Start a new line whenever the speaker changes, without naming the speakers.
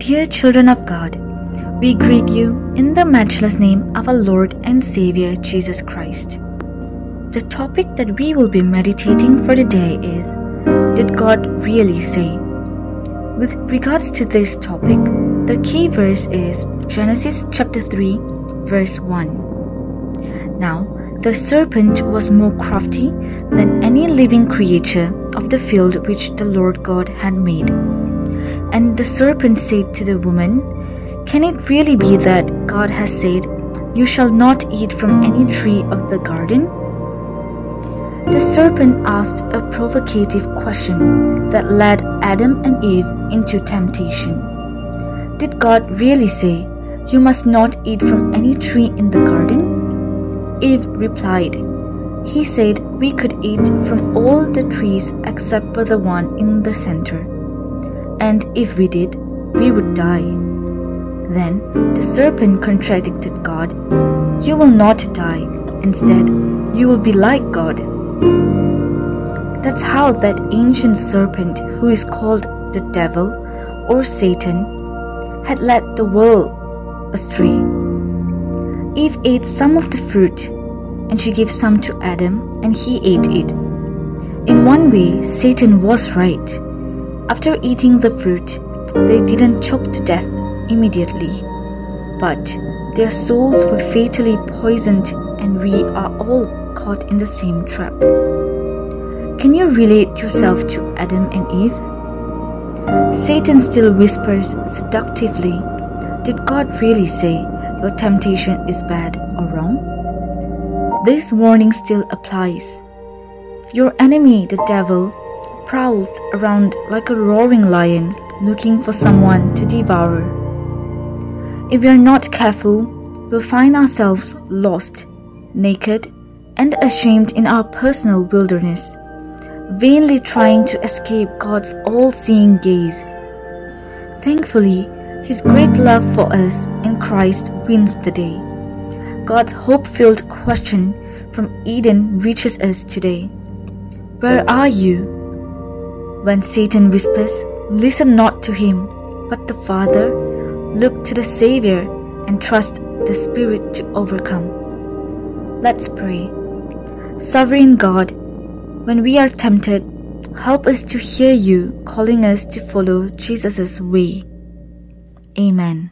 Dear children of God, we greet you in the matchless name of our Lord and Savior Jesus Christ. The topic that we will be meditating for today is Did God really say? With regards to this topic, the key verse is Genesis chapter 3, verse 1. Now, the serpent was more crafty than any living creature of the field which the Lord God had made. And the serpent said to the woman, Can it really be that God has said, You shall not eat from any tree of the garden? The serpent asked a provocative question that led Adam and Eve into temptation. Did God really say, You must not eat from any tree in the garden? Eve replied, He said we could eat from all the trees except for the one in the center and if we did, we would die. Then the serpent contradicted God You will not die, instead, you will be like God. That's how that ancient serpent, who is called the devil or Satan, had led the world astray. Eve ate some of the fruit, and she gave some to Adam, and he ate it. In one way, Satan was right. After eating the fruit, they didn't choke to death immediately, but their souls were fatally poisoned, and we are all caught in the same trap. Can you relate yourself to Adam and Eve? Satan still whispers seductively, Did God really say your temptation is bad or wrong? This warning still applies. Your enemy, the devil, prowls around like a roaring lion looking for someone to devour. If we are not careful, we'll find ourselves lost, naked, and ashamed in our personal wilderness, vainly trying to escape God's all seeing gaze. Thankfully, His great love for us in Christ wins the day. God's hope filled question from Eden reaches us today Where are you? When Satan whispers, Listen not to him, but the Father, look to the Savior and trust the Spirit to overcome. Let's pray. Sovereign God, when we are tempted, help us to hear you calling us to follow Jesus' way. Amen.